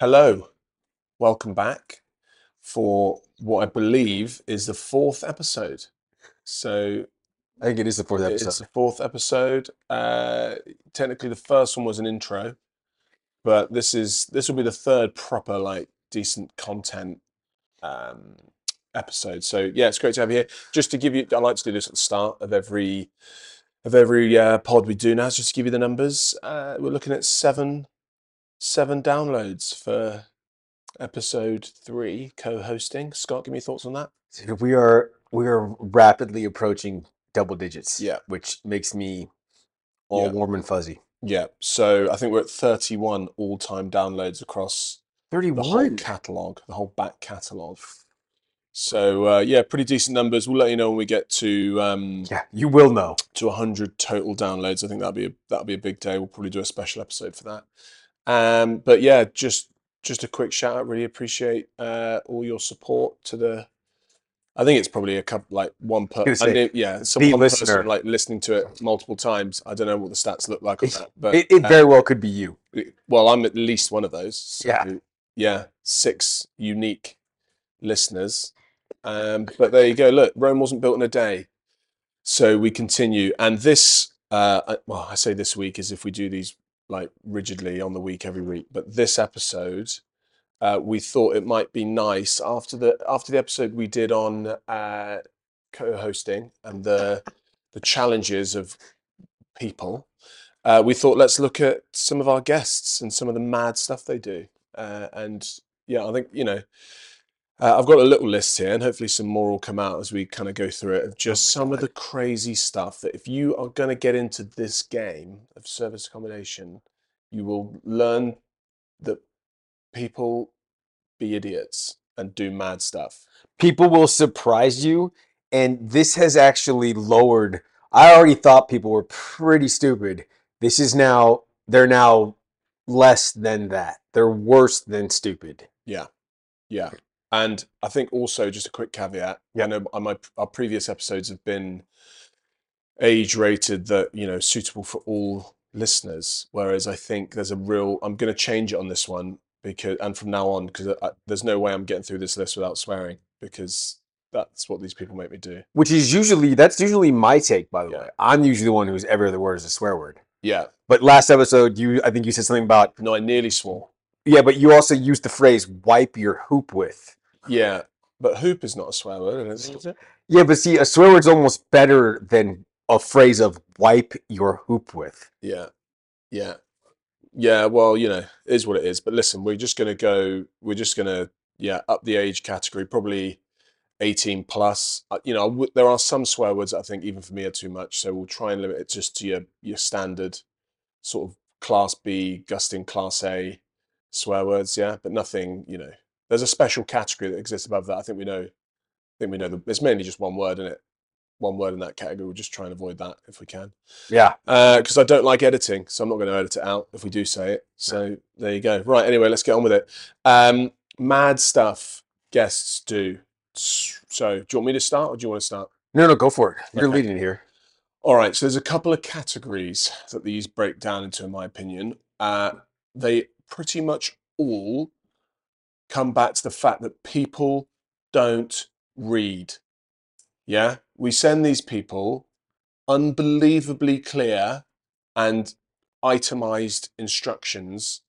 Hello, welcome back for what I believe is the fourth episode. So I think it is the fourth episode. it's the fourth episode. Uh, technically, the first one was an intro, but this is this will be the third proper, like, decent content um, episode. So yeah, it's great to have you here. Just to give you, I like to do this at the start of every of every uh, pod we do now. Just to give you the numbers, uh, we're looking at seven seven downloads for episode three co-hosting. Scott, give me your thoughts on that. We are we are rapidly approaching double digits. Yeah. which makes me all Yeah. warm and fuzzy. Yeah, so I think we're at 31 all-time downloads across the whole Thirty-one. catalog, the whole back catalog. So uh, yeah, pretty decent numbers. We'll let you know when we get to um, Yeah, you will know. to 100 total downloads. I think that'll be a, that'll be a big day. We'll probably do a special episode for that. Um, but yeah, just just a quick shout out. Really appreciate uh, all your support to the. I think it's probably a couple like one per. gonna say, I know- yeah, some one person, like listening to it multiple times. I don't know what the stats look like on It- that, but It, it very well could be you. well, I'm at least one of those. So, Yeah. yeah, six unique listeners. Um, but there you go. Look, Rome wasn't built in a day. So we continue, and this, uh, I- well, I say this week is if we do these like rigidly on the week every week. But this episode, uh, we thought it might be nice after the after the episode we did on uh, co-hosting and the the challenges of people uh, we thought let's look at some of our guests and some of the mad stuff they do. Uh, and yeah, I think you know, uh, I've got a little list here, and hopefully some more will come out as we kind of go through it of just my some of the crazy stuff that if you are going to get into this game of service accommodation, you will learn that people be idiots and do mad stuff. People will surprise you, and this has actually lowered. I already thought people were pretty stupid. This is now they're now less than that. They're worse than stupid. Yeah, yeah. And I think also just a quick caveat. Yeah. I know my our previous episodes have been age rated that you know suitable for all listeners, whereas I think there's a real. I'm going to change it on this one because and from now on because uh, there's no way I'm getting through this list without swearing because that's what these people make me do. Which is usually that's usually my take, by the Yeah. way. I'm usually the one who's every other word is a swear word. Yeah. But last episode, you I think you said something about No, I nearly swore. yeah, but you also used the phrase "wipe your hoop with." Yeah, but hoop is not a swear word, is it? Yeah, but see, a swear word's almost better than a phrase of "wipe your hoop with." Yeah, yeah, yeah. Well, you know, it is what it is. But listen, we're just gonna go. We're just gonna yeah up the age category, probably eighteen plus. Uh, You know, I there are some swear words that I think even for me are too much. So we'll try and limit it just to your your standard sort of class B, gusting class A swear words. Yeah, but nothing. You know, there's a special category that exists above that. I think we know. I think we know. The, it's mainly just one word in it. One word in that category. We'll just try and avoid that if we can Yeah, because I don't like editing, so I'm not going to edit it out if we do say it. So there you go. Right. Anyway, let's get on with it. Um, mad stuff guests do. So, do you want me to start, or do you want to start? no, no, go for it. You're Okay. leading here. All right. So there's a couple of categories that these break down into, in my opinion. Uh, they pretty much all come back to the fact that people don't read. Yeah, we send these people unbelievably clear and itemized instructions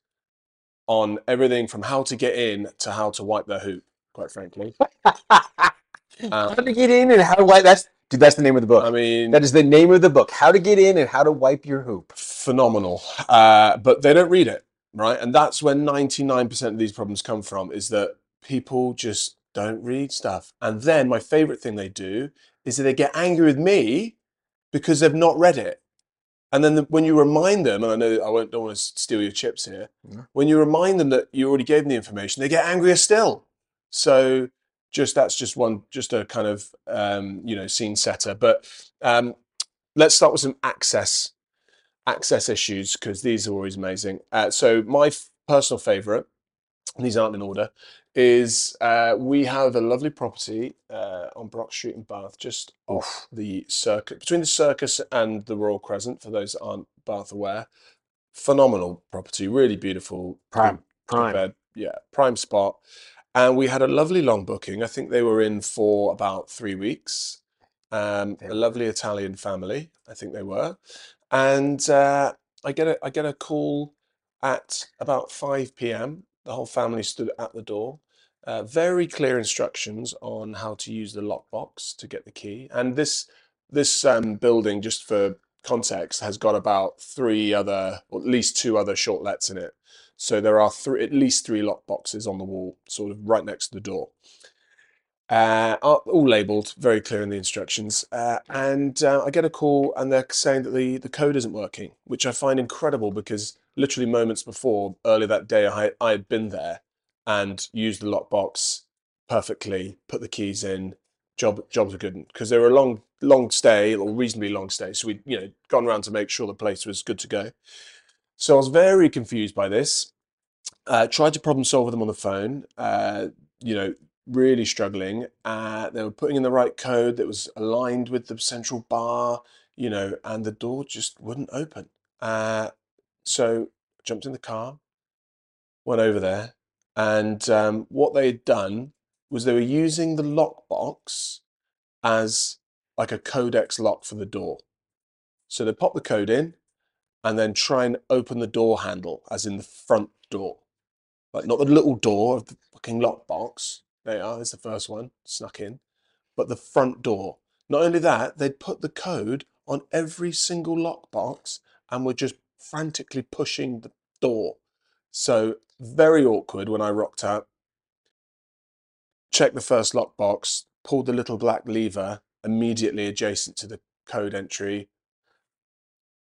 on everything from how to get in to how to wipe their hoop. Quite frankly, how to get in and how to wipe. That's dude. That's the name of the book. I mean, that is the name of the book. How to get in and how to wipe your hoop. phenomenal. Uh, but they don't read it, right? And that's where 99% of these problems come from is that people just don't read stuff. And then my favorite thing they do is that they get angry with me because they've not read it. And then the, when you remind them, and I know I won't don't want to steal your chips here, No. when you remind them that you already gave them the information, they get angrier still. So just that's just one, just a kind of um, you know scene setter. But um, let's start with some access access issues because these are always amazing. Uh, so my f- personal favorite, these aren't in order, is uh, we have a lovely property uh, on Brock Street in Bath, just off the circus between the circus and the Royal Crescent. For those that aren't Bath aware, phenomenal property, really beautiful, Prime, prime. bed, yeah, prime spot. And we had a lovely long booking. I think they were in for about three weeks. Um, a lovely Italian family, I think they were. And uh, I get a I get a call at about 5 p.m. The whole family stood at the door. Uh, very clear instructions on how to use the lockbox to get the key. And this this um, building, just for context, has got about three other, or at least two other short lets in it. So there are three, at least three lock boxes on the wall, sort of right next to the door. Uh, all labelled, very clear in the instructions. Uh, and uh, I get a call, and they're saying that the, the code isn't working, which I find incredible because literally moments before, earlier that day, I, I had been there and used the lockbox perfectly, put the keys in. Job jobs are good because they were a long long stay or reasonably long stay, so we'd you know gone around to make sure the place was good to go. So I was very confused by this. Uh, tried to problem solve with them on the phone. Uh, you know, really struggling. Uh, they were putting in the right code that was aligned with the central bar. You know, and the door just wouldn't open. Uh, so jumped in the car, went over there, and um, what they had done was they were using the lockbox as like a codex lock for the door. So they pop the code in and then try and open the door handle, as in the front door. Like not the little door of the fucking lockbox. There you are, there's the first one, snuck in. But the front door. Not only that, they'd put the code on every single lockbox and were just frantically pushing the door. So very awkward when I rocked up. Checked the first lockbox, pulled the little black lever immediately adjacent to the code entry.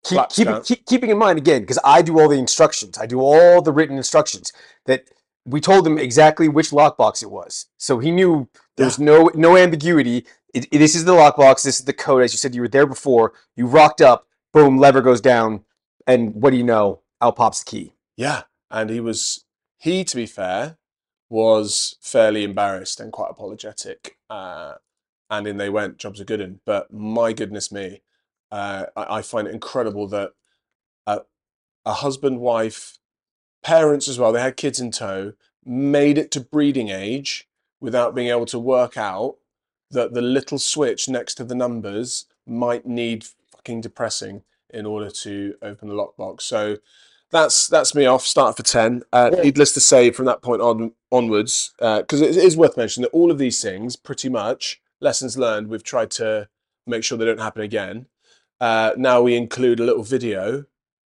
keep, keep, keep, keeping in mind again because I do all the instructions. I do all the written instructions that we told him exactly which lockbox it was, so he knew there's was no no ambiguity. It, it- this is the lockbox. This is the code. As you said, you were there before. You rocked up. Boom, lever goes down, and what do you know? Out pops the key. Yeah, and he was he to be fair was fairly embarrassed and quite apologetic. Uh, and in they went, jobs are good in. But my goodness me, uh, I, I find it incredible that a, a husband, wife, parents as well, they had kids in tow, made it to breeding age without being able to work out that the little switch next to the numbers might need fucking depressing in order to open the lockbox. So that's that's me off. Start for ten. Uh, Yeah. Needless to say, from that point on onwards, because it is worth mentioning that all of these things, pretty much lessons learned, we've tried to make sure they don't happen again. Uh, now we include a little video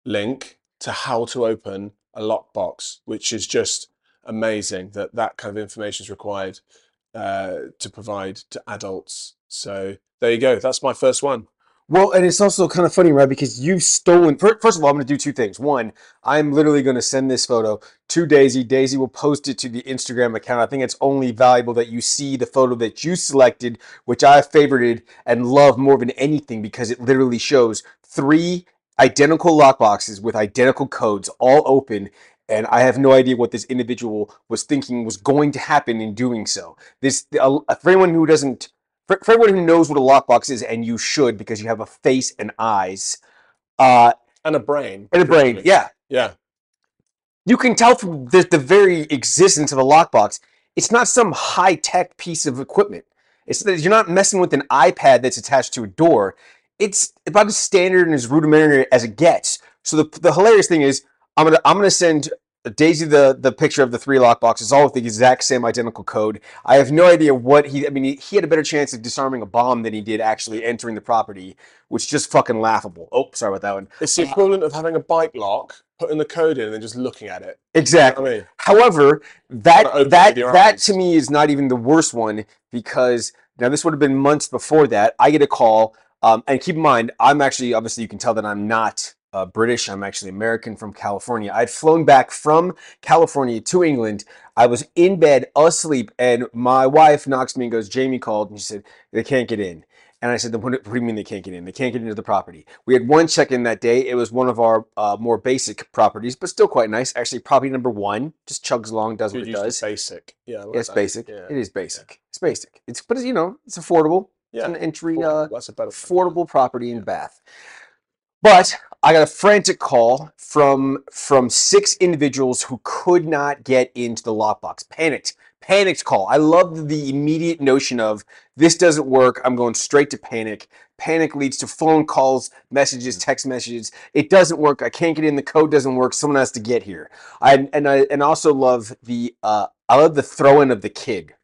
link to how to open a lockbox, which is just amazing that that kind of information is required uh, to provide to adults. So there you go. That's my first one. Well, and it's also kind of funny, right? Because you've stolen. First of all, I'm going to do two things. One, I'm literally going to send this photo to Daisy. Daisy will post it to the Instagram account. I think it's only valuable that you see the photo that you selected, which I favorited and love more than anything because it literally shows three identical lockboxes with identical codes all open. And I have no idea what this individual was thinking was going to happen in doing so. This, uh, for anyone who doesn't for, for everyone who knows what a lockbox is, and you should because you have a face and eyes, uh, And a brain. and a brain. Yeah, Yeah. you can tell from the, the very existence of a lockbox, it's not some high tech piece of equipment. It's you're not messing with an iPad that's attached to a door. It's about as standard and as rudimentary as it gets. So the, the hilarious thing is, I'm gonna I'm gonna send Daisy the the picture of the three lock boxes, all with the exact same identical code. I have no idea what he. I mean, he, he had a better chance of disarming a bomb than he did actually entering the property, which is just fucking laughable. Oh, sorry about that one. It's the equivalent of having a bike lock, putting the code in, and then just looking at it. Exactly. I mean, However, that that that to me is not even the worst one because now this would have been months before that. I get a call, um, and keep in mind, I'm actually obviously you can tell that I'm not uh, British. I'm actually American from California. I'd flown back from California to England. I was in bed asleep, and my wife knocks me and goes, "Jamie called," and she said they can't get in. And I said, "What do you mean they can't get in? They can't get into the property." We had one check-in that day. It was one of our uh, more basic properties, but still quite nice. Actually, property number one just chugs along, does what it does. basic. Yeah, like Yeah, it's that. basic. Yeah. It is basic. It's basic. It's but it's, you know it's affordable. Yeah. It's an entry Affordable, uh, That's a better. affordable property in Bath. But I got a frantic call from from six individuals who could not get into the lockbox. Panicked, panicked call. I love the immediate notion of this doesn't work. I'm going straight to panic. Panic leads to phone calls, messages, text messages. It doesn't work. I can't get in. The code doesn't work. Someone has to get here. I and I and also love the uh, I love the throw in of the kid.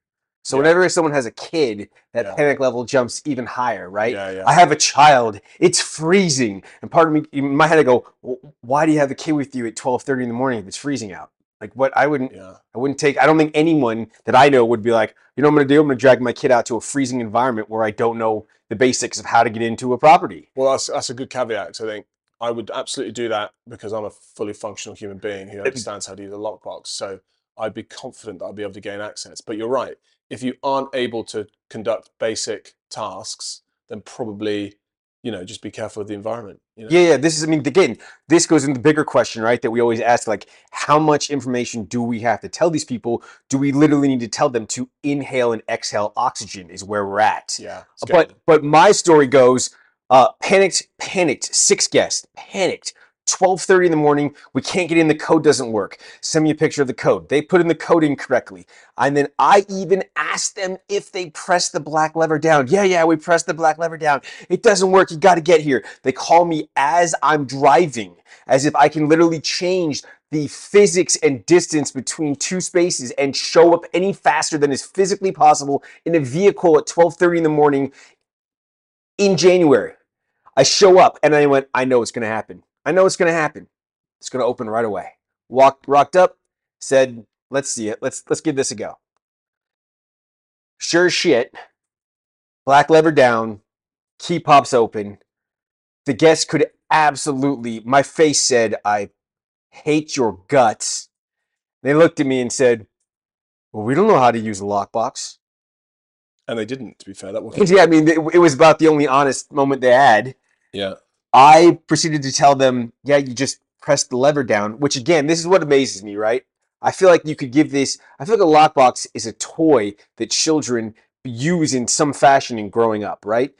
So Yeah. whenever someone has a kid, that Yeah. panic level jumps even higher, right? Yeah, yeah. I have a child. It's freezing, and part of me, in my head, I go, "Well, "Why do you have a kid with you at twelve thirty in the morning if it's freezing out?" Like, what? I wouldn't. yeah. I wouldn't take. I don't think anyone that I know would be like, you know, what I'm going to do. I'm going to drag my kid out to a freezing environment where I don't know the basics of how to get into a property. Well, that's that's a good caveat. I think I would absolutely do that because I'm a fully functional human being who understands how to use a lockbox. So I'd be confident that I'd be able to gain access. But you're right. If you aren't able to conduct basic tasks, then probably, you know, just be careful of the environment. You know? Yeah, yeah. This is. I mean, again, this goes into the bigger question, right? That we always ask, like, how much information do we have to tell these people? Do we literally need to tell them to inhale and exhale oxygen? Is where we're at. Yeah. but but my story goes uh panicked panicked six guests panicked 12:30 in the morning we can't get in the code doesn't work. Send me a picture of the code. They put in the code incorrectly. And then i even asked them if they pressed the black lever down. Yeah yeah we pressed the black lever down. It doesn't work. You got to get here. They call me as i'm driving as if i can literally change the physics and distance between two spaces and show up any faster than is physically possible in a vehicle at 12:30 in the morning in January. I show up and I went, I know it's going to happen. I know it's going to happen. It's going to open right away. Walked, rocked up, said, "Let's see it. Let's let's give this a go." Sure as shit, black lever down, key pops open. The guest could absolutely. My face said, "I hate your guts." They looked at me and said, "Well, we don't know how to use a lockbox." and they didn't, to be fair. That was Yeah, I mean, it, it was about the only honest moment they had. yeah. I proceeded to tell them, yeah, you just press the lever down, which again, this is what amazes me, right? I feel like you could give this, I feel like a lockbox is a toy that children use in some fashion in growing up, right?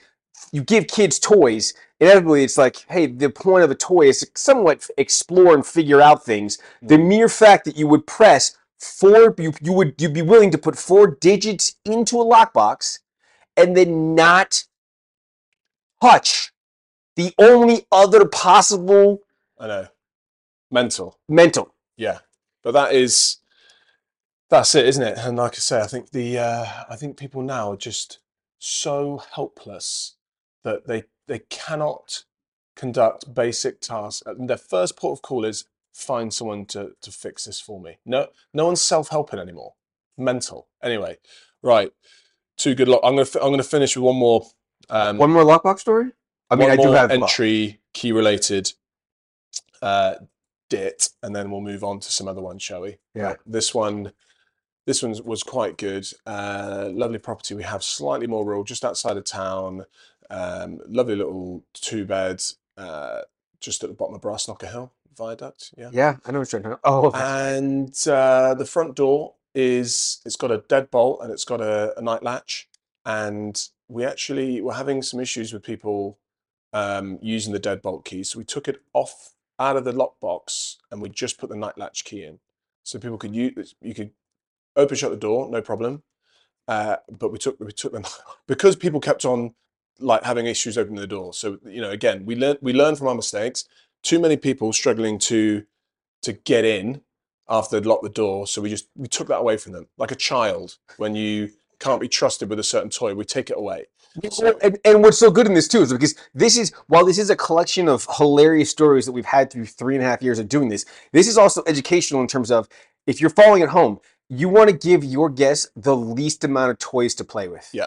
You give kids toys, inevitably it's like, hey, the point of a toy is to somewhat explore and figure out things. The mm. mere fact that you would press four, you, you would you'd be willing to put four digits into a lockbox and then not touch the only other possible I know. Mental. mental. Yeah, but that is that's it, isn't it? And like I say, I think the uh, I think people now are just so helpless that they they cannot conduct basic tasks. And their first port of call is find someone to to fix this for me. No, no one's self helping anymore. Mental. Anyway, right. Two good. Lo- I'm gonna fi- I'm gonna finish with one more. Um, One more lockbox story? I mean, one I do more have entry key related uh dit and then we'll move on to some other ones shall we? Yeah. Right, this one this one was quite good. Uh lovely property. We have slightly more rural just outside of town. Um lovely little two beds uh just at the bottom of Brassknocker Hill viaduct yeah? Yeah, I know what you're to. Oh, and uh, the front door is it's got a deadbolt and it's got a, a night latch. And we actually were having some issues with people um, using the deadbolt key. So we took it off out of the lockbox and we just put the night latch key in. So people could use you could open shut the door no problem. Uh, but we took we took them because people kept on like having issues opening the door. So you know again we learn we learn from our mistakes. Too many people struggling to to get in after they'd locked the door. So we just we took that away from them, like a child when you can't be trusted with a certain toy. We take it away. Well, and, and what's so good in this too is because this is while this is a collection of hilarious stories that we've had through three and a half years of doing this, this is also educational in terms of if you're following at home, you want to give your guests the least amount of toys to play with. Yeah.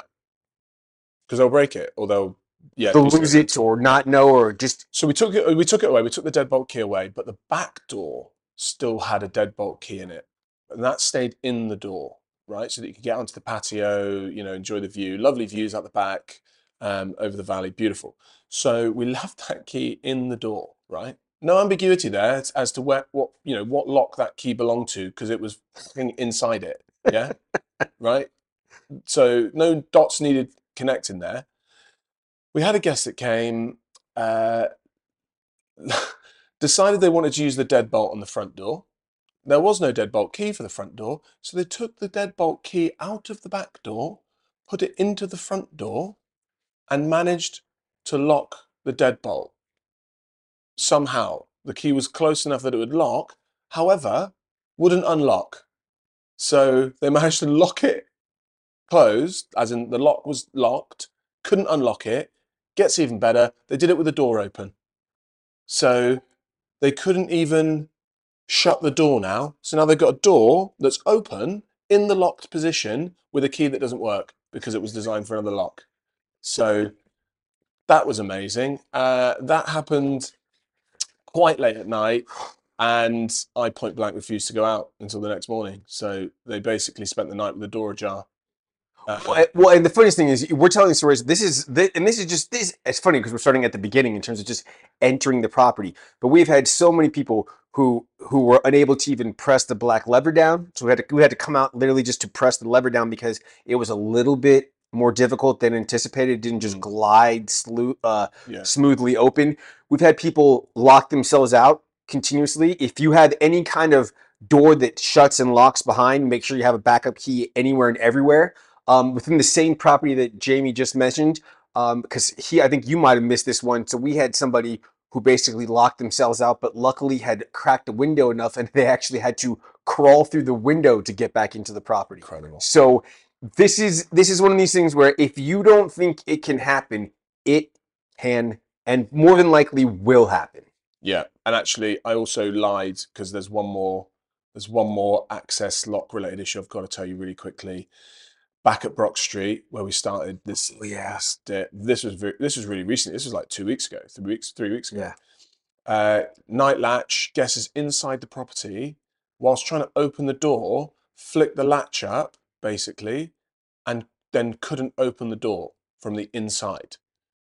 Because they'll break it or they'll yeah They'll lose it or not know or just So we took it we took it away. We took the deadbolt key away, but the back door still had a deadbolt key in it, and that stayed in the door, right? So that you could get onto the patio, you know, enjoy the view. Lovely views out the back, um, over the valley, beautiful. So we left that key in the door, right? No ambiguity there as- to where what you know what lock that key belonged to because it was inside it, yeah, right. So no dots needed connecting there. We had a guest that came. Uh, decided they wanted to use the deadbolt on the front door. There was no deadbolt key for the front door, so they took the deadbolt key out of the back door, put it into the front door, and managed to lock the deadbolt. Somehow, the key was close enough that it would lock, however, wouldn't unlock. So they managed to lock it closed, as in the lock was locked, couldn't unlock it. Gets even better, they did it with the door open. So they couldn't even shut the door now. So now they've got a door that's open in the locked position with a key that doesn't work because it was designed for another lock. So that was amazing. Uh, that happened quite late at night, and I point blank refused to go out until the next morning. So they basically spent the night with the door ajar. Uh, Well, well, and the funniest thing is, we're telling stories. This is, thi- and this is just this. It's funny because we're starting at the beginning in terms of just entering the property. But we've had so many people who who were unable to even press the black lever down. So we had to we had to come out literally just to press the lever down because it was a little bit more difficult than anticipated. It didn't just Mm. glide slu- uh, yeah. smoothly open. We've had people lock themselves out continuously. If you have any kind of door that shuts and locks behind, make sure you have a backup key anywhere and everywhere. Um, within the same property that Jamie just mentioned, because he, I think you might have missed this one. So we had somebody who basically locked themselves out, but luckily had cracked the window enough, and they actually had to crawl through the window to get back into the property. Incredible. So this is this is one of these things where if you don't think it can happen, it can and more than likely will happen. Yeah, and actually, I also lied because there's one more. There's one more access lock related issue I've got to tell you really quickly. Back at Brock Street, where we started this. Oh, yeah. This, this was very, this was really recent. This was like two weeks ago, three weeks, three weeks ago. Yeah. Uh, night latch. Guest is inside the property, whilst trying to open the door, flick the latch up basically, and then couldn't open the door from the inside.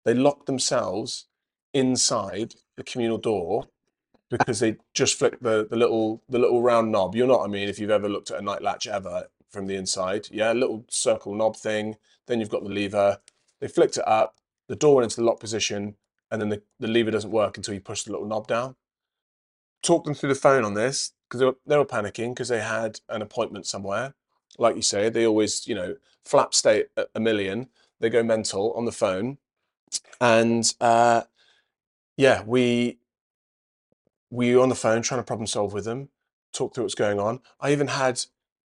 They locked themselves inside the communal door because they just flicked the, the little the little round knob. You know what I mean? If you've ever looked at a night latch ever from the inside, yeah, little circle knob thing. Then you've got the lever. They flicked it up. The door went into the lock position, and then the, the lever doesn't work until you push the little knob down. Talked them through the phone on this because they were, they were panicking because they had an appointment somewhere. Like you say, they always, you know, flap state a million. They go mental on the phone, and uh, yeah, we we were on the phone trying to problem solve with them, talk through what's going on. I even had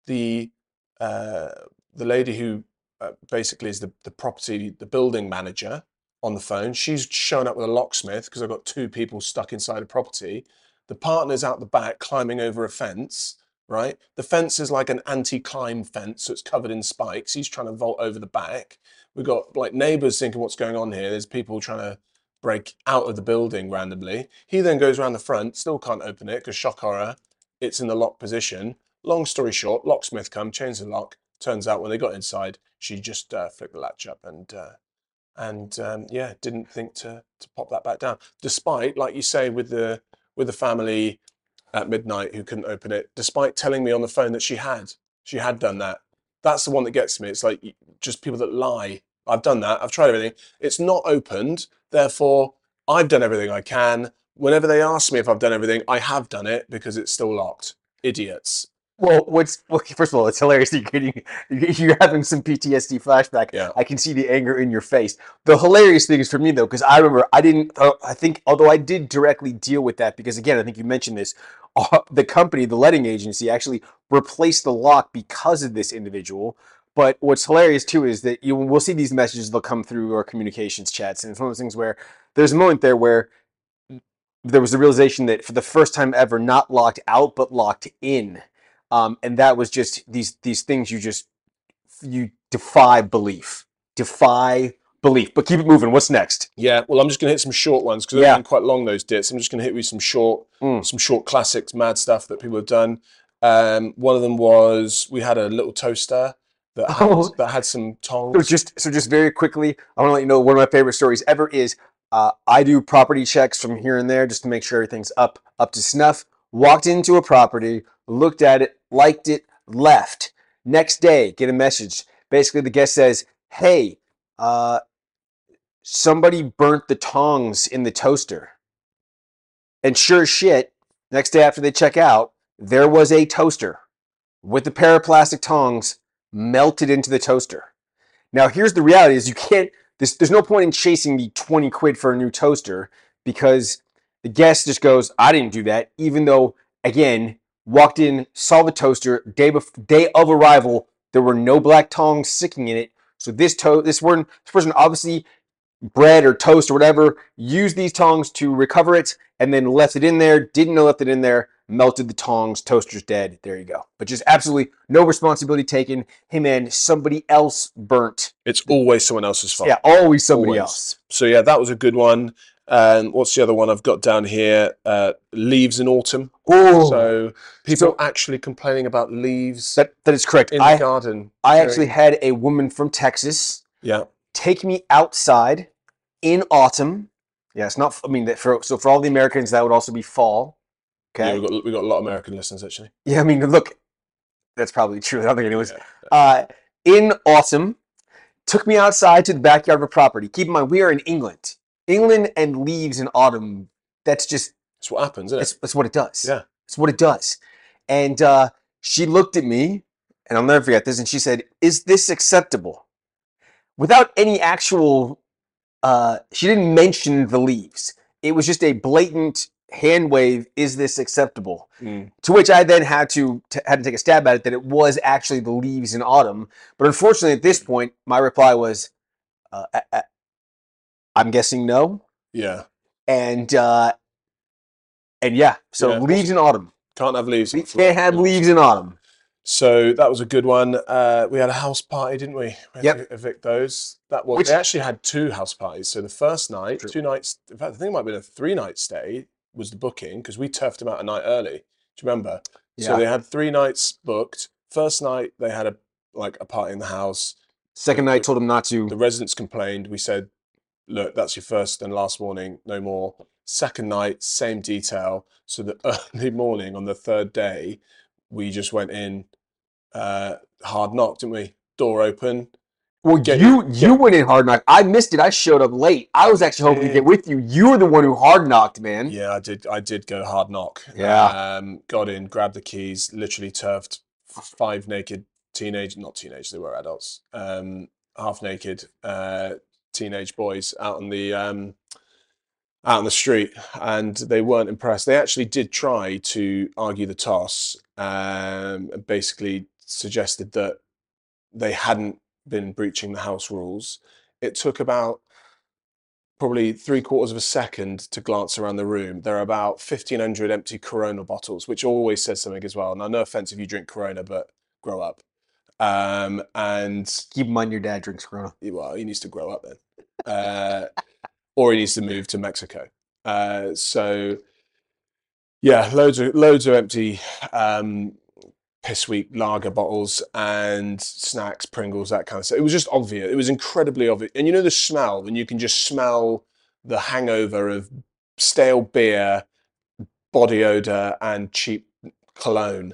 the uh, the lady who uh, basically is the, the property, the building manager on the phone. She's shown up with a locksmith because I've got two people stuck inside a property. The partner's out the back climbing over a fence, right? The fence is like an anti-climb fence, so it's covered in spikes. He's trying to vault over the back. We've got like neighbors thinking what's going on here. There's people trying to break out of the building randomly. He then goes around the front, still can't open it because shock horror, it's in the lock position. Long story short, locksmith come, change the lock. Turns out when they got inside, she just uh, flicked the latch up and uh, and um, yeah, didn't think to to pop that back down. Despite, like you say, with the with the family at midnight who couldn't open it, despite telling me on the phone that she had, she had done that. That's the one that gets me. It's like just people that lie. I've done that. I've tried everything. It's not opened. Therefore, I've done everything I can. Whenever they ask me if I've done everything, I have done it because it's still locked. Idiots. Well, what's well, first of all, it's hilarious that you're getting you're having some PTSD flashback. Yeah. I can see the anger in your face. The hilarious thing is for me though, because I remember I didn't. Uh, I think although I did directly deal with that because again, I think you mentioned this. Uh, the company, the letting agency, actually replaced the lock because of this individual. But what's hilarious too is that you we'll see these messages. They'll come through our communications chats, and it's one of those things where there's a moment there where there was a realization that for the first time ever, not locked out but locked in, um, and that was just these these things you just you defy belief, defy belief. But keep it moving. What's next? Yeah, well, I'm just going to hit some short ones because they've been quite long. Those dits. I'm just going to hit with some short, Mm. some short classics, mad stuff that people have done. Um, one of them was we had a little toaster that had, Oh. that had some So just so just very quickly, I want to let you know one of my favorite stories ever is uh, I do property checks from here and there just to make sure everything's up up to snuff. Walked into a property, looked at it, liked it, left. Next day, get a message. Basically, the guest says, "Hey, uh, somebody burnt the tongs in the toaster." And sure shit, next day after they check out, there was a toaster with a pair of plastic tongs melted into the toaster. Now, here's the reality: is you can't. There's, there's no point in chasing the 20 quid for a new toaster because the guest just goes, "I didn't do that," even though again walked in, saw the toaster day bef- day of arrival. There were no black tongs sticking in it. So this to- this one this person obviously bread or toast or whatever used these tongs to recover it and then left it in there. Didn't know left it in there. Melted the tongs. Toaster's dead. There you go. But just absolutely no responsibility taken. Him and somebody else burnt. It's always someone else's fault. Yeah, always somebody Always. else. So yeah, that was a good one. And what's the other one I've got down here? Uh, leaves in autumn. Oh, So people So- actually complaining about leaves that that is correct. in the I garden. I Very- actually had a woman from Texas yeah. take me outside in autumn. Yeah, it's not. I mean, that for so for all the Americans, that would also be fall. Yeah, Okay. we've got we've got a lot of American listeners actually. Yeah, I mean, look, that's probably true. I don't think anyone's. Yeah. Uh, in autumn, took me outside to the backyard of a property. Keep in mind, we are in England. England and leaves in autumn. That's just That's what happens, isn't it? that's, that's what it does. Yeah. It's what it does. And uh, she looked at me, and I'll never forget this, and she said, Is this acceptable? Without any actual, uh, she didn't mention the leaves. It was just a blatant hand wave, Is this acceptable? Mm. To which I then had to, t- had to take a stab at it that it was actually the leaves in autumn. But unfortunately, at this point, my reply was, uh, I'm guessing no. Yeah. And uh, and yeah, so Yeah, leaves in autumn. Can't have leaves. We can't have leaves in autumn. So that was a good one. Uh, we had a house party, didn't we? we Yep. evict those. That was. Which- they actually had two house parties. So the first night, True. two nights. In fact, I think it might have been a three night stay. Was the booking because we turfed them out a night early. Do you remember? Yeah. So they had three nights booked. First night they had a like a party in the house. Second night told them not to. The residents complained. We said, "Look, that's your first and last warning. No more." Second night, same detail. So the early morning on the third day, we just went in, uh, hard knock, didn't we? Door open. Well, Get- you get- you went in hard knock. I missed it. I showed up late. I was actually hoping to get with you. You were the one who hard knocked, man. Yeah, I did. I did go hard knock. Yeah. Um, got in, grabbed the keys, literally turfed five naked teenage, not teenage, they were adults, um, half naked uh, teenage boys out on the um, out on the street, and they weren't impressed. They actually did try to argue the toss, um, and basically suggested that they hadn't been breaching the house rules. It took about probably three quarters of a second to glance around the room. There are about 1,500 empty Corona bottles, which always says something as well. Now, no offense if you drink Corona, but grow up. Um, and Keep in mind your dad drinks Corona. well, he needs to grow up then, uh, or he needs to move to Mexico. Uh, so, yeah, loads of loads of empty um, piss weak lager bottles and snacks, Pringles, that kind of stuff. It was just obvious. It was incredibly obvious, and you know the smell when you can just smell the hangover of stale beer, body odor, and cheap cologne.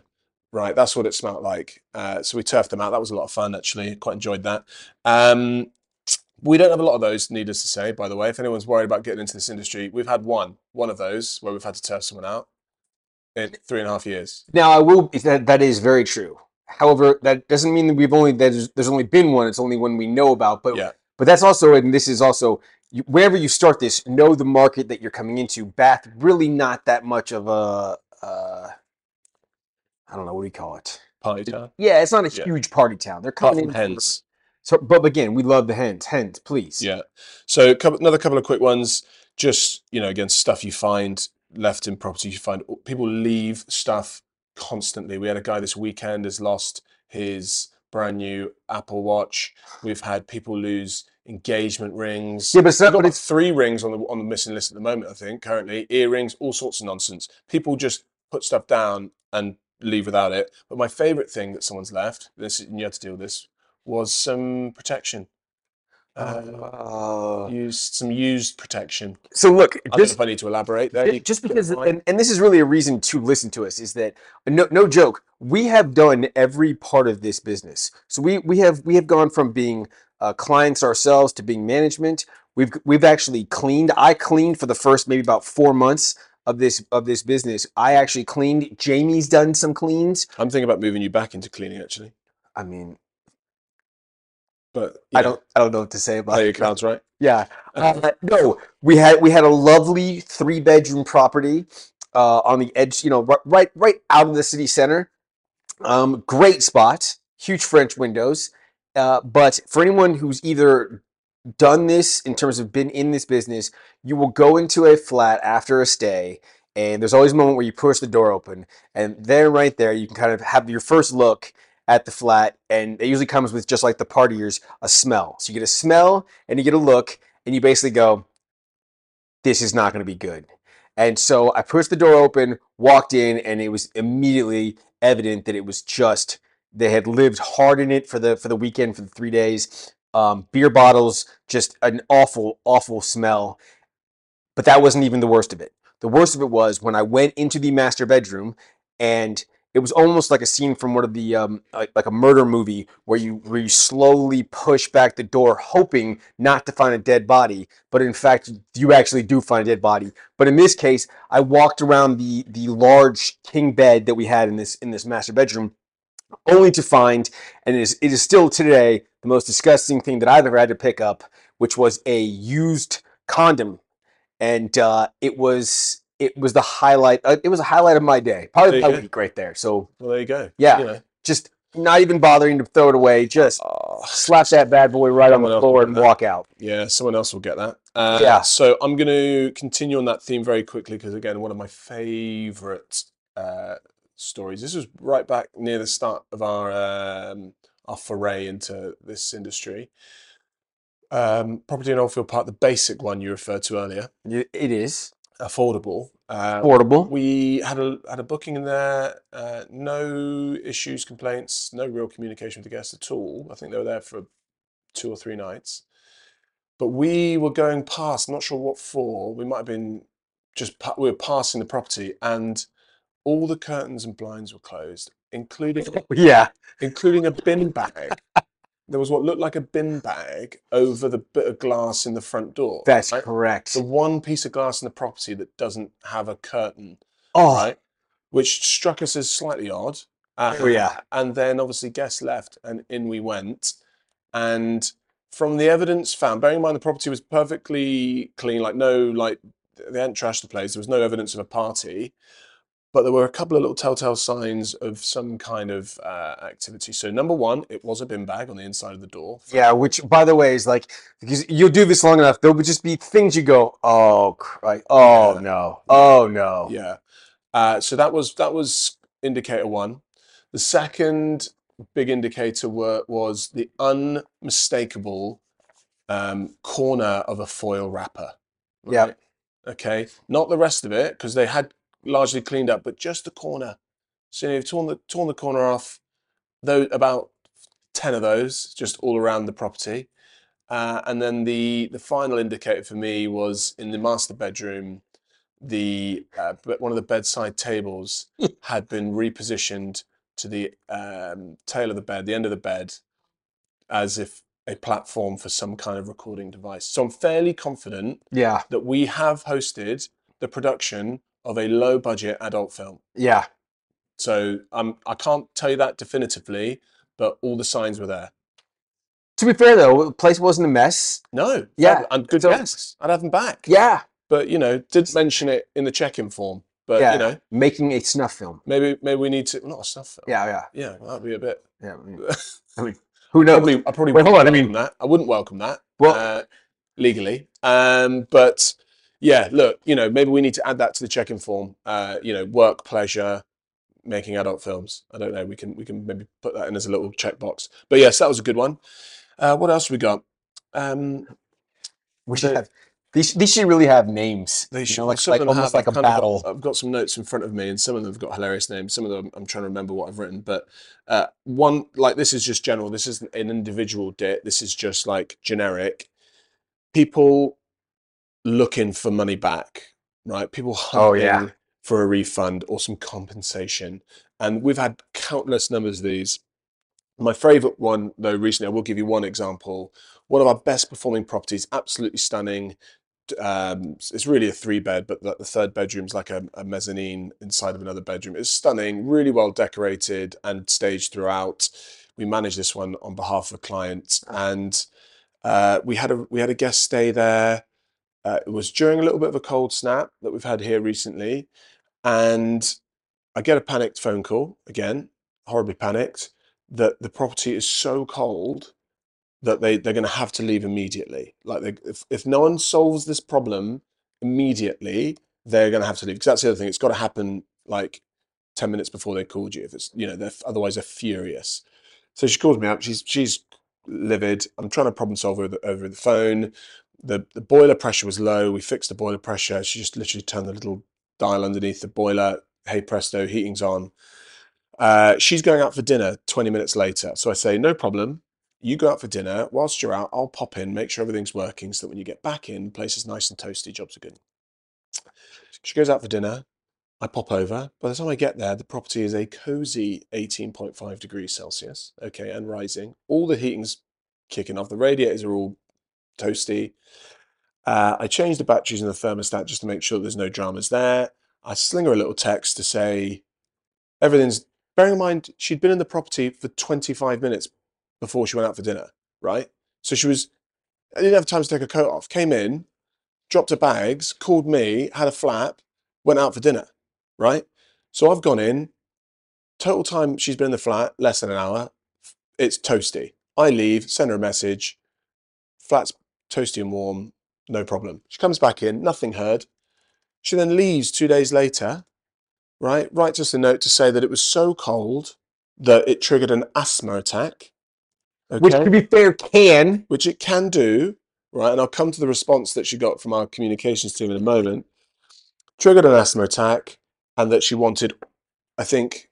Right, that's what it smelled like. Uh, so we turfed them out. That was a lot of fun, actually. Quite enjoyed that. Um, we don't have a lot of those, needless to say, by the way. If anyone's worried about getting into this industry, we've had one, one of those where we've had to turf someone out in three and a half years. Now, I will. That that is very true. However, that doesn't mean that we've only there's, there's only been one. It's only one we know about. But Yeah. but that's also and this is also you, wherever you start this, know the market that you're coming into. Bath really not that much of a. Uh, I don't know what do you call it. Party town. Yeah, it's not a Yeah. huge party town. They're Apart coming from in for- hens. So, but again, we love the hens. Hens, please. Yeah. So couple, another couple of quick ones. Just you know, again, stuff you find left in properties. You find people leave stuff constantly. We had a guy this weekend has lost his brand new Apple Watch. We've had people lose engagement rings. Yeah, but, it's We've got but it's three rings on the on the missing list at the moment. I think currently earrings, all sorts of nonsense. People just put stuff down and leave without it. But my favourite thing that someone's left, this and you had to deal with this, was some protection. Uh, Uh, used some used protection. so look, I don't know if I need to elaborate there. Ju- You- just because and, and this is really a reason to listen to us is that no, no joke we have done every part of this business so we we have we have gone from being uh, clients ourselves to being management we've we've actually cleaned i cleaned for the first maybe about four months of this of this business. I actually cleaned. Jamie's done some cleans. I'm thinking about moving you back into cleaning actually, I mean, but you I don't I don't know what to say about play your cards right. Yeah. Uh, no, we had we had a lovely three bedroom property uh, on the edge, you know, right, right right out of the city center. Um, great spot, huge French windows. Uh, but for anyone who's either done this in terms of been in this business, you will go into a flat after a stay, and there's always a moment where you push the door open, and there, right there, you can kind of have your first look at the flat, and it usually comes with just like the partiers, a smell. So you get a smell and you get a look, and you basically go, "This is not going to be good." And so I pushed the door open, walked in, and it was immediately evident that it was just they had lived hard in it for the for the weekend for the three days. Um, beer bottles, just an awful, awful smell. But that wasn't even the worst of it. The worst of it was when I went into the master bedroom, and it was almost like a scene from one of the um, like, a murder movie where you where you slowly push back the door, hoping not to find a dead body, but in fact you actually do find a dead body. But in this case, I walked around the the large king bed that we had in this in this master bedroom, only to find, and it is it is still today the most disgusting thing that I've ever had to pick up, which was a used condom, and uh, it was it was the highlight. Uh, it was a highlight of my day, probably my go. week right there. So Well, there you go. Yeah. You know. just not even bothering to throw it away, just Oh, slap that bad boy right on the floor and that. walk out. yeah, someone else will get that. Uh, Yeah. So I'm going to continue on that theme very quickly because again, one of my favourite uh, stories. This was right back near the start of our um, our foray into this industry. Um, property in Oldfield Park, the basic one you referred to earlier, It is affordable. Uh, affordable. we had a had a booking in there. Uh, no issues, complaints, no real communication with the guests at all. I think they were there for two or three nights. But we were going past, not sure what for. We might have been just pa- we were passing the property, and all the curtains and blinds were closed, including Yeah, including a bin bag. There was what looked like a bin bag over the bit of glass in the front door. that's right? correct. the one piece of glass in the property that doesn't have a curtain Oh, right? Which struck us as slightly odd. Uh, Oh, yeah. And then obviously guests left and in we went. And from the evidence found, bearing in mind the property was perfectly clean, like no, like they hadn't trashed the place, there was no evidence of a party. But there were a couple of little telltale signs of some kind of uh, activity. So, number one, it was a bin bag on the inside of the door. yeah. Which, by the way, is like because you'll do this long enough, there would just be things you go, oh, cri- oh Yeah. no, oh no. Yeah. Uh, so that was that was indicator one. The second big indicator were, was the unmistakable um, corner of a foil wrapper. Right? Okay. Not the rest of it because they had largely cleaned up, but just the corner. So you've torn the torn the corner off. Though about ten of those just all around the property. Uh, and then the the final indicator for me was in the master bedroom the uh, one of the bedside tables had been repositioned to the um, tail of the bed, the end of the bed, as if a platform for some kind of recording device. So I'm fairly confident Yeah, that we have hosted the production of a low budget adult film. yeah. So um, I can't tell you that definitively, but all the signs were there. To be fair though, the place wasn't a mess. No, Yeah, and good so- guests. I'd have them back. Yeah, but you know, didn't mention it in the check-in form. But yeah. you know, making a snuff film. maybe maybe we need to not a snuff film. Yeah, yeah, Yeah, that'd be a bit. yeah. I mean, who knows? Probably, I probably Wait, hold on, I wouldn't mean- welcome that. I wouldn't welcome that. Well- uh, legally. Um, but yeah, look, you know, maybe we need to add that to the check-in form. Uh, you know, work, pleasure, making adult films. I don't know. We can we can maybe put that in as a little checkbox. But yes, that was a good one. Uh, what else we got? Um, we should the- have. These, these should really have names. They you should, know, like, like almost have- like a I've kind of got- battle. I've got some notes in front of me, and some of them have got hilarious names. Some of them I'm trying to remember what I've written, but uh, one like this is just general. This isn't an individual dit. This is just like generic. People looking for money back, right? People Oh, hunting yeah. for a refund or some compensation, and we've had countless numbers of these. My favorite one, though, recently, I will give you one example. One of our best performing properties, absolutely stunning, um, it's really a three bed, but the, the third bedroom's like a, a mezzanine inside of another bedroom. It's stunning, really well decorated and staged throughout. We managed this one on behalf of a client, and uh, we had a we had a guest stay there. Uh, it was during a little bit of a cold snap that we've had here recently, and I get a panicked phone call again, horribly panicked, that the property is so cold that they they're going to have to leave immediately. Like they, if if no one solves this problem immediately, they're going to have to leave. Because that's the other thing; it's got to happen like ten minutes before they called you. If it's you know, they're otherwise they're furious. So she calls me up. She's she's livid. I'm trying to problem solve over the, over the phone. The the boiler pressure was low. We fixed the boiler pressure. She just literally turned the little dial underneath the boiler. Hey presto, heating's on. Uh, she's going out for dinner 20 minutes later. So I say, no problem. You go out for dinner. Whilst you're out, I'll pop in, make sure everything's working so that when you get back in, place is nice and toasty, jobs are good. She goes out for dinner. I pop over. By the time I get there, the property is a cozy 18.5 degrees Celsius. Okay, and rising. All the heating's kicking off. The radiators are all toasty. Uh, I change the batteries in the thermostat just to make sure there's no dramas there. I sling her a little text to say everything's. Bearing in mind, she'd been in the property for 25 minutes before she went out for dinner, right? So she was. I didn't have time to take her coat off. Came in, dropped her bags, called me, had a flap, went out for dinner, right? So I've gone in. Total time she's been in the flat less than an hour. It's toasty. I leave, send her a message. Flat's toasty and warm, no problem. She comes back in, nothing heard. She then leaves two days later, right? Writes us a note to say that it was so cold that it triggered an asthma attack. Which, to be fair, can. which it can do, right? And I'll come to the response that she got from our communications team in a moment. Triggered an asthma attack, and that she wanted, I think,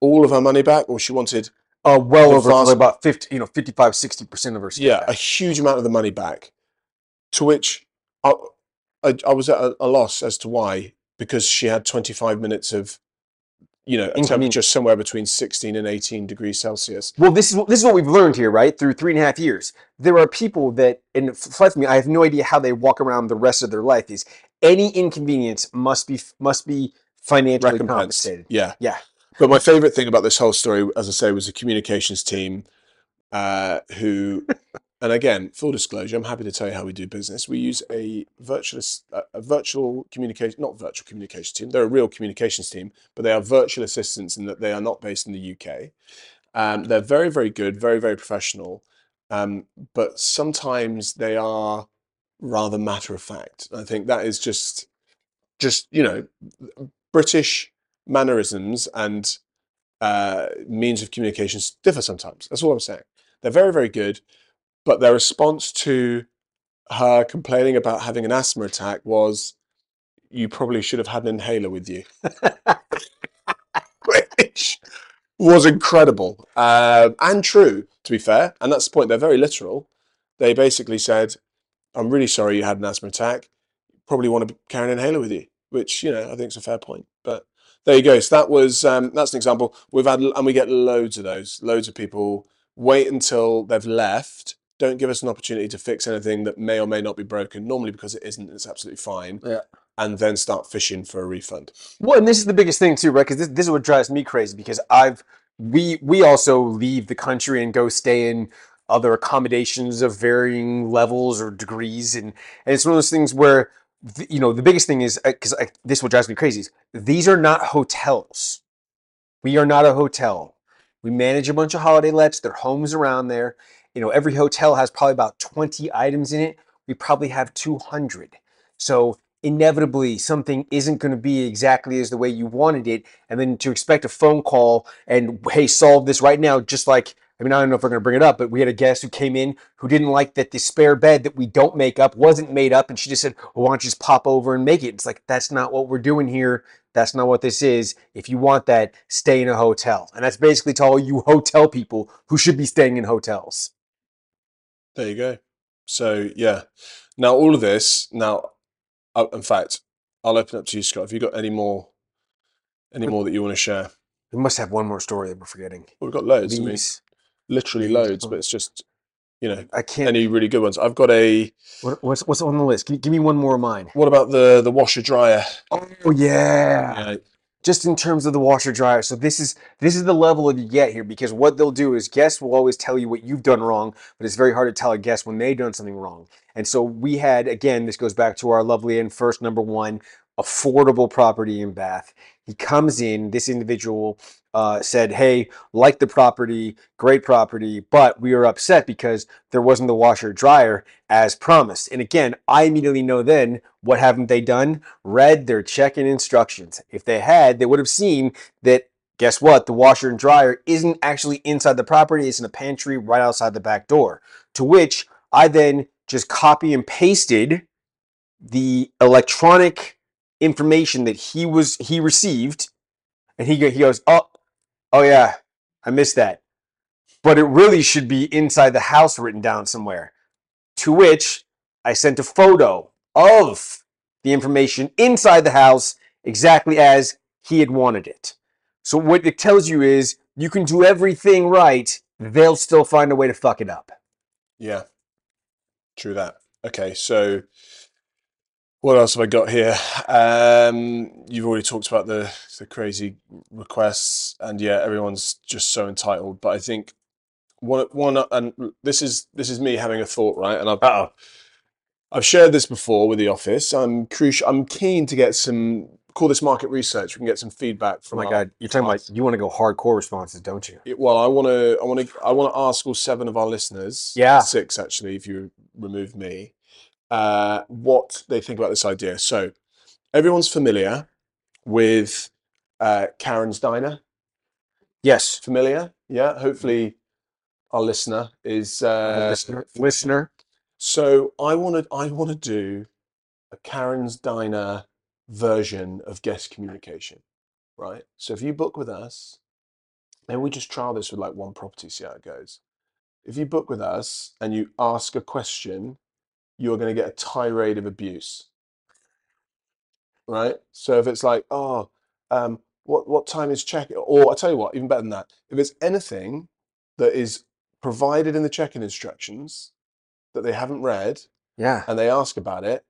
all of her money back, or she wanted, Uh, well The over vast- probably about 50, you know, 55, 60% of her yeah, back. a huge amount of the money back. To which I, I, I was at a, a loss as to why, because she had 25 minutes of, you know, a temperature somewhere between 16 and 18 degrees Celsius. Well, this is what- this is what we've learned here, right? Through three and a half years, there are people that, and f- flat me, I have no idea how they walk around the rest of their life. Is any inconvenience must be must be financially Recompense. compensated? Yeah. Yeah. But my favorite thing about this whole story, as I say, was the communications team uh, who, and again, full disclosure, I'm happy to tell you how we do business. We use a virtual, a virtual communication, not virtual communication team. They're a real communications team, but they are virtual assistants in that they are not based in the UK. Um, they're very, very good, very, very professional. Um, but sometimes they are rather matter of fact. I think that is just, just you know, British mannerisms and uh, means of communications differ sometimes. That's all I'm saying. They're very, very good, but their response to her complaining about having an asthma attack was, "You probably should have had an inhaler with you," which was incredible uh, and true, to be fair. And that's the point. They're very literal. They basically said, "I'm really sorry you had an asthma attack. Probably want to carry an inhaler with you," which you know I think is a fair point, there you go. So that was um, that's an example. We've had and we get loads of those. Loads of people wait until they've left. Don't give us an opportunity to fix anything that may or may not be broken. Normally because it isn't, it's absolutely fine. Yeah. And then start fishing for a refund. Well, and this is the biggest thing too, right? Because this, this is what drives me crazy. Because I've we we also leave the country and go stay in other accommodations of varying levels or degrees, and and it's one of those things where th- you know the biggest thing is uh, because this is what drives me crazy these are not hotels. We are not a hotel. We manage a bunch of holiday lets. Their homes around there. You know, every hotel has probably about twenty items in it. We probably have two hundred. So inevitably something isn't going to be exactly as the way you wanted it and then to expect a phone call and hey solve this right now just like i mean i don't know if we're going to bring it up but we had a guest who came in who didn't like that the spare bed that we don't make up wasn't made up and she just said well, why don't you just pop over and make it it's like that's not what we're doing here that's not what this is if you want that stay in a hotel and that's basically to all you hotel people who should be staying in hotels There you go. So yeah. Now all of this. Now, uh, in fact, I'll open up to you, Scott. Have you got any more? Any more that you want to share? we must have one more story that we're forgetting Well, we've got loads. These- literally loads, but it's just you know, I can't. any really good ones. I've got a. What, what's what's on the list? Give, give me one more of mine. What about the the washer dryer? Oh yeah. Yeah, just in terms of the washer dryer. So this is this is the level of you get here because what they'll do is guests will always tell you what you've done wrong, but it's very hard to tell a guest when they've done something wrong. And so we had again, this goes back to our lovely and first number one affordable property in Bath. He comes in, this individual uh, said, Hey, like the property, great property, but we are upset because there wasn't the washer dryer as promised. And again, I immediately know then what haven't they done? Read their check-in instructions. If they had, they would have seen that guess what? The washer and dryer isn't actually inside the property, it's in a pantry right outside the back door. To which I then just copy and pasted the electronic information that he was he received and he he goes, "Oh, oh yeah, I missed that." But it really should be inside the house written down somewhere. To which I sent a photo of the information inside the house exactly as he had wanted it. So what it tells you is you can do everything right, they'll still find a way to fuck it up. yeah, true that. Okay, so what else have I got here? Um, you've already talked about the the crazy requests, and yeah, everyone's just so entitled. But I think one one and this is this is me having a thought, right? And I've Uh-oh. I've shared this before with the office. I'm crucial. I'm keen to get some call this market research. We can get some feedback Oh from. my our- god, you're talking about you want to go hardcore responses, don't you? it- well, I want to. I want to. I want to ask all seven of our listeners. Yeah. six actually, if you remove me, uh, what they think about this idea. So, everyone's familiar with uh, Karen's Diner. Yes. Familiar? Yeah. Hopefully, our listener is. Uh, listener, listener. So I want to I want to do a Karen's Diner version of guest communication, right? So if you book with us, maybe we just trial this with like one property, see how it goes. If you book with us and you ask a question, you're going to get a tirade of abuse, right? So if it's like, oh, um, what what time is check? Or I tell you what, even better than that, if it's anything that is provided in the check-in instructions that they haven't read Yeah. and they ask about it,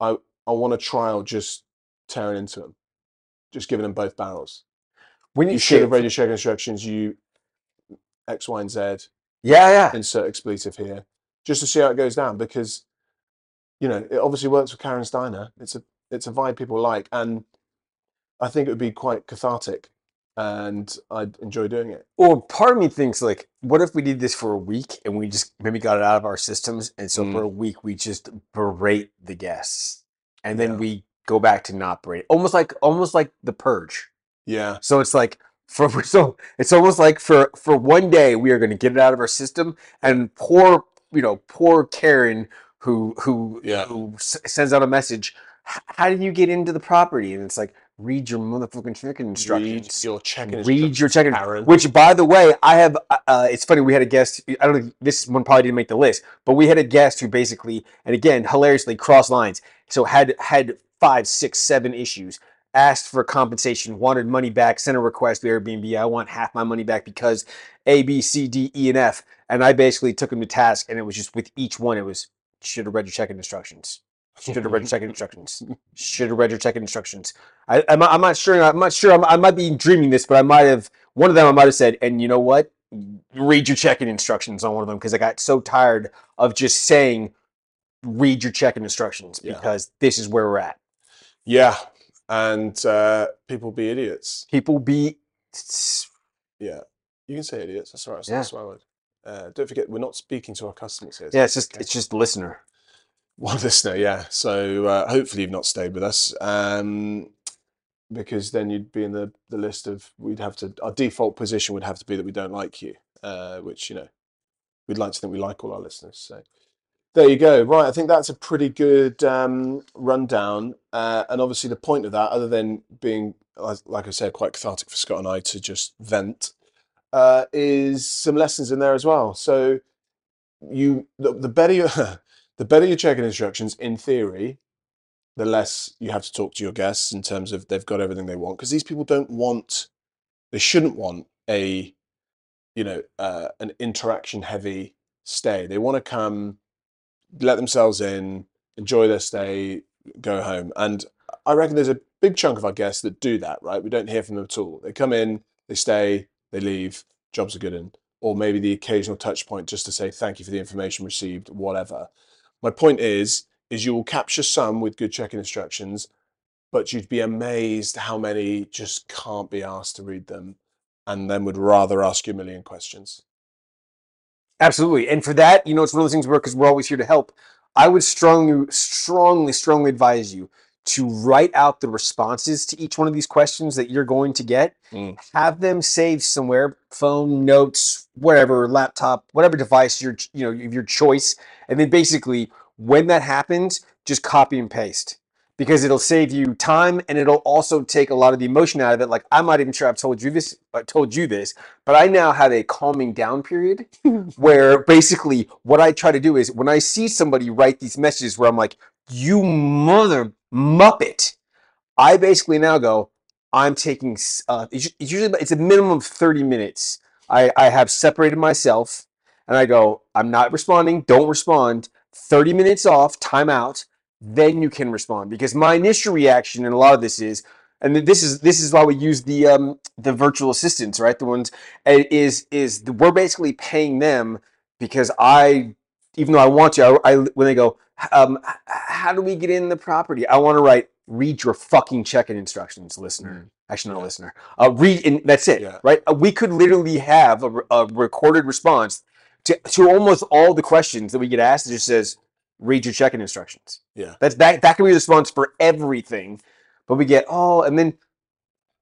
I I want to trial just tearing into them, just giving them both barrels. When You should have read your check instructions. You X, Y, and Z. Yeah, yeah. Insert expletive here, just to see how it goes down. Because you know it obviously works for Karen's Diner. It's a it's a vibe people like, and I think it would be quite cathartic, and I'd enjoy doing it. Or part of me thinks like, what if we did this for a week and we just maybe got it out of our systems, and so Mm. for a week we just berate the guests, and then Yeah. we go back to not berate, almost like almost like the purge. Yeah, So it's like for so it's almost like for for one day we are going to get it out of our system, and poor you know poor Karen who who Yeah. who s- sends out a message. How did you get into the property? And it's like read your motherfucking chicken read instructions. your checking. Read your checking. Karen. Which, by the way, I have. uh, Uh, it's funny. We had a guest. I don't know. This one probably didn't make the list, but we had a guest who basically, and again, hilariously crossed lines. So had had five, six, seven issues. Asked for compensation, wanted money back, sent a request to Airbnb. I want half my money back because A, B, C, D, E, and F. And I basically took him to task, and it was just with each one, it was should have read your check-in instructions. Should have read your check-in instructions. Should have read your check-in instructions. I, I'm, not- I'm not sure. I'm not sure. I'm, I might be dreaming this, but I might have. One of them, I might have said, and you know what? Read your check-in instructions on one of them because I got so tired of just saying, read your check-in instructions Yeah. because this is where we're at. Yeah, and uh, people be idiots. People be. Yeah, you can say idiots. That's all right. It's Yeah. a word. Uh, don't forget, we're not speaking to our customers here. Yeah, it's just okay? it's just listener. one listener. Yeah, so uh, hopefully you've not stayed with us, um, because then you'd be in the the list of we'd have to our default position would have to be that we don't like you, uh, which you know we'd like to think we like all our listeners. So there you go. Right, I think that's a pretty good um, rundown, uh, and obviously the point of that, other than being like I said, quite cathartic for Scott and I to just vent, uh, is some lessons in there as well. So you the, the better you the better your instructions in theory the less you have to talk to your guests in terms of they've got everything they want because these people don't want they shouldn't want a you know uh, an interaction heavy stay. They want to come, let themselves in, enjoy their stay, go home. And I reckon there's a big chunk of our guests that do that, right? We don't hear from them at all. They come in, they stay, they leave, jobs are good in. Or maybe the occasional touch point just to say thank you for the information received, whatever. My point is, is you will capture some with good check-in instructions, but you'd be amazed how many just can't be asked to read them and then would rather ask you a million questions. Absolutely. And for that, you know, it's one of those things where, because we're always here to help, I would strongly, strongly, strongly advise you to write out the responses to each one of these questions that you're going to get. Mm. Have them saved somewhere, phone, notes, whatever, laptop, whatever device your you know of your choice, and then basically when that happens, just copy and paste because it'll save you time and it'll also take a lot of the emotion out of it. Like I'm not even sure I've told you this, I told you this, but I now have a calming down period where basically what I try to do is when I see somebody write these messages where I'm like, you mother muppet, I basically now go, I'm taking, uh, it's usually, it's a minimum of 30 minutes. I, I have separated myself and I go, I'm not responding, don't respond. 30 minutes off, time out, then you can respond. Because my initial reaction in a lot of this is, and this is this is why we use the um the virtual assistants, right? The ones uh, is is the, we're basically paying them because I, even though I want to, I, I when they go, um, how do we get in the property? I want to write read your fucking check-in instructions, listener. Actually, not Yeah. listener. Uh, read and that's it, Yeah. right? Uh, we could literally have a, a recorded response to, to almost all the questions that we get asked. It just says read your check-in instructions. Yeah. That's that that can be the response for everything. But we get oh, and then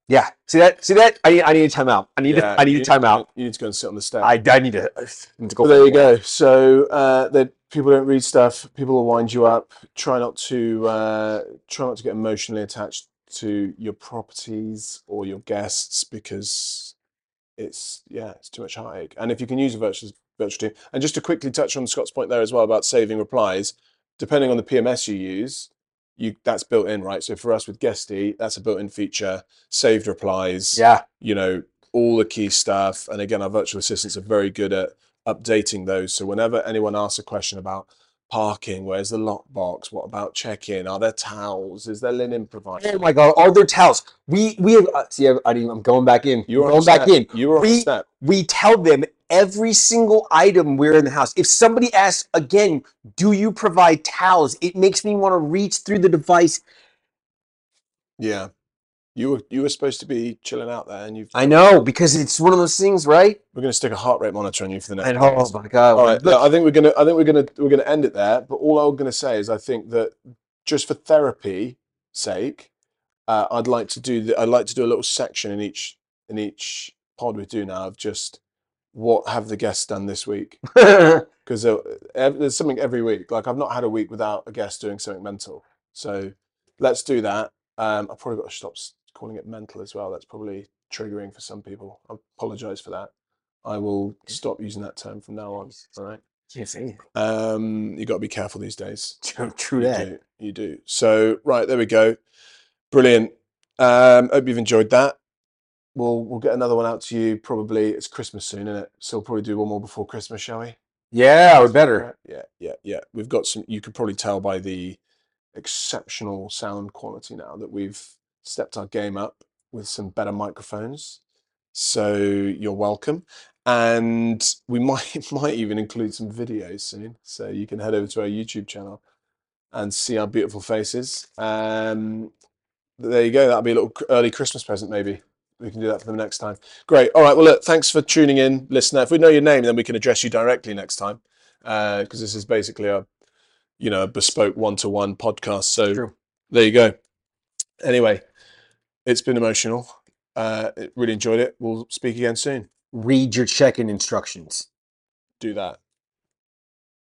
yeah, see that see that I need I need a timeout. I need Yeah, a, I need a timeout. You need to go and sit on the step. I, I need to, I need to go. There you go. So uh, that people don't read stuff. People will wind you up. Try not to uh, try not to get emotionally attached to your properties or your guests because it's yeah, it's too much heartache. And if you can use a virtual virtual team, and just to quickly touch on Scott's point there as well about saving replies, depending on the PMS you use, you that's built in, right? So for us with Guesty, that's a built-in feature. Saved replies Yeah, you know, all the key stuff. And again, our virtual assistants are very good at updating those. So whenever anyone asks a question about parking, where's the lockbox? What about check-in? Are there towels? Is there linen provided? Oh my god, are there towels? We we have uh, see. I, i'm going back in. You're on going back in. You were on We- step. We tell them every single item we're in the house. If somebody asks again, "Do you provide towels?" It makes me want to reach through the device. Yeah. You were you were supposed to be chilling out there, and you've. I know because it's one of those things, right? We're going to stick a heart rate monitor on you for the next. And oh my god, All right. look, look, I think we're gonna. I think we're gonna. We're gonna end it there. But all I'm gonna say is, I think that just for therapy sake, uh, I'd like to do. The, I'd like to do a little section in each in each pod we do now of just what have the guests done this week because there's something every week. Like I've not had a week without a guest doing something mental. So let's do that. Um, I've probably got to stop calling it mental as well. That's probably triggering for some people. I apologize for that. I will stop using that term from now on. All right. can't. Um, you got to be careful these days. True, true You that. do. You do. So right there we go. Brilliant. Um, hope you've enjoyed that. We'll we'll get another one out to you. Probably it's Christmas soon, isn't it? So we'll probably do one more before Christmas, shall we? Yeah, we better. Yeah, yeah, yeah. We've got some. You could probably tell by the exceptional sound quality now that we've stepped our game up with some better microphones. So you're welcome, and we might might even include some videos soon. So you can head over to our YouTube channel and see our beautiful faces. Um, there you go. That'll be a little early Christmas present, maybe. We can do that for the next time. Great. All right. Well, look, thanks for tuning in, listener. If we know your name, then we can address you directly next time, because this is basically a, you know, a bespoke one-to-one podcast. So True. there you go. Anyway, it's been emotional. Uh, really enjoyed it. We'll speak again soon. Read your check-in instructions. Do that.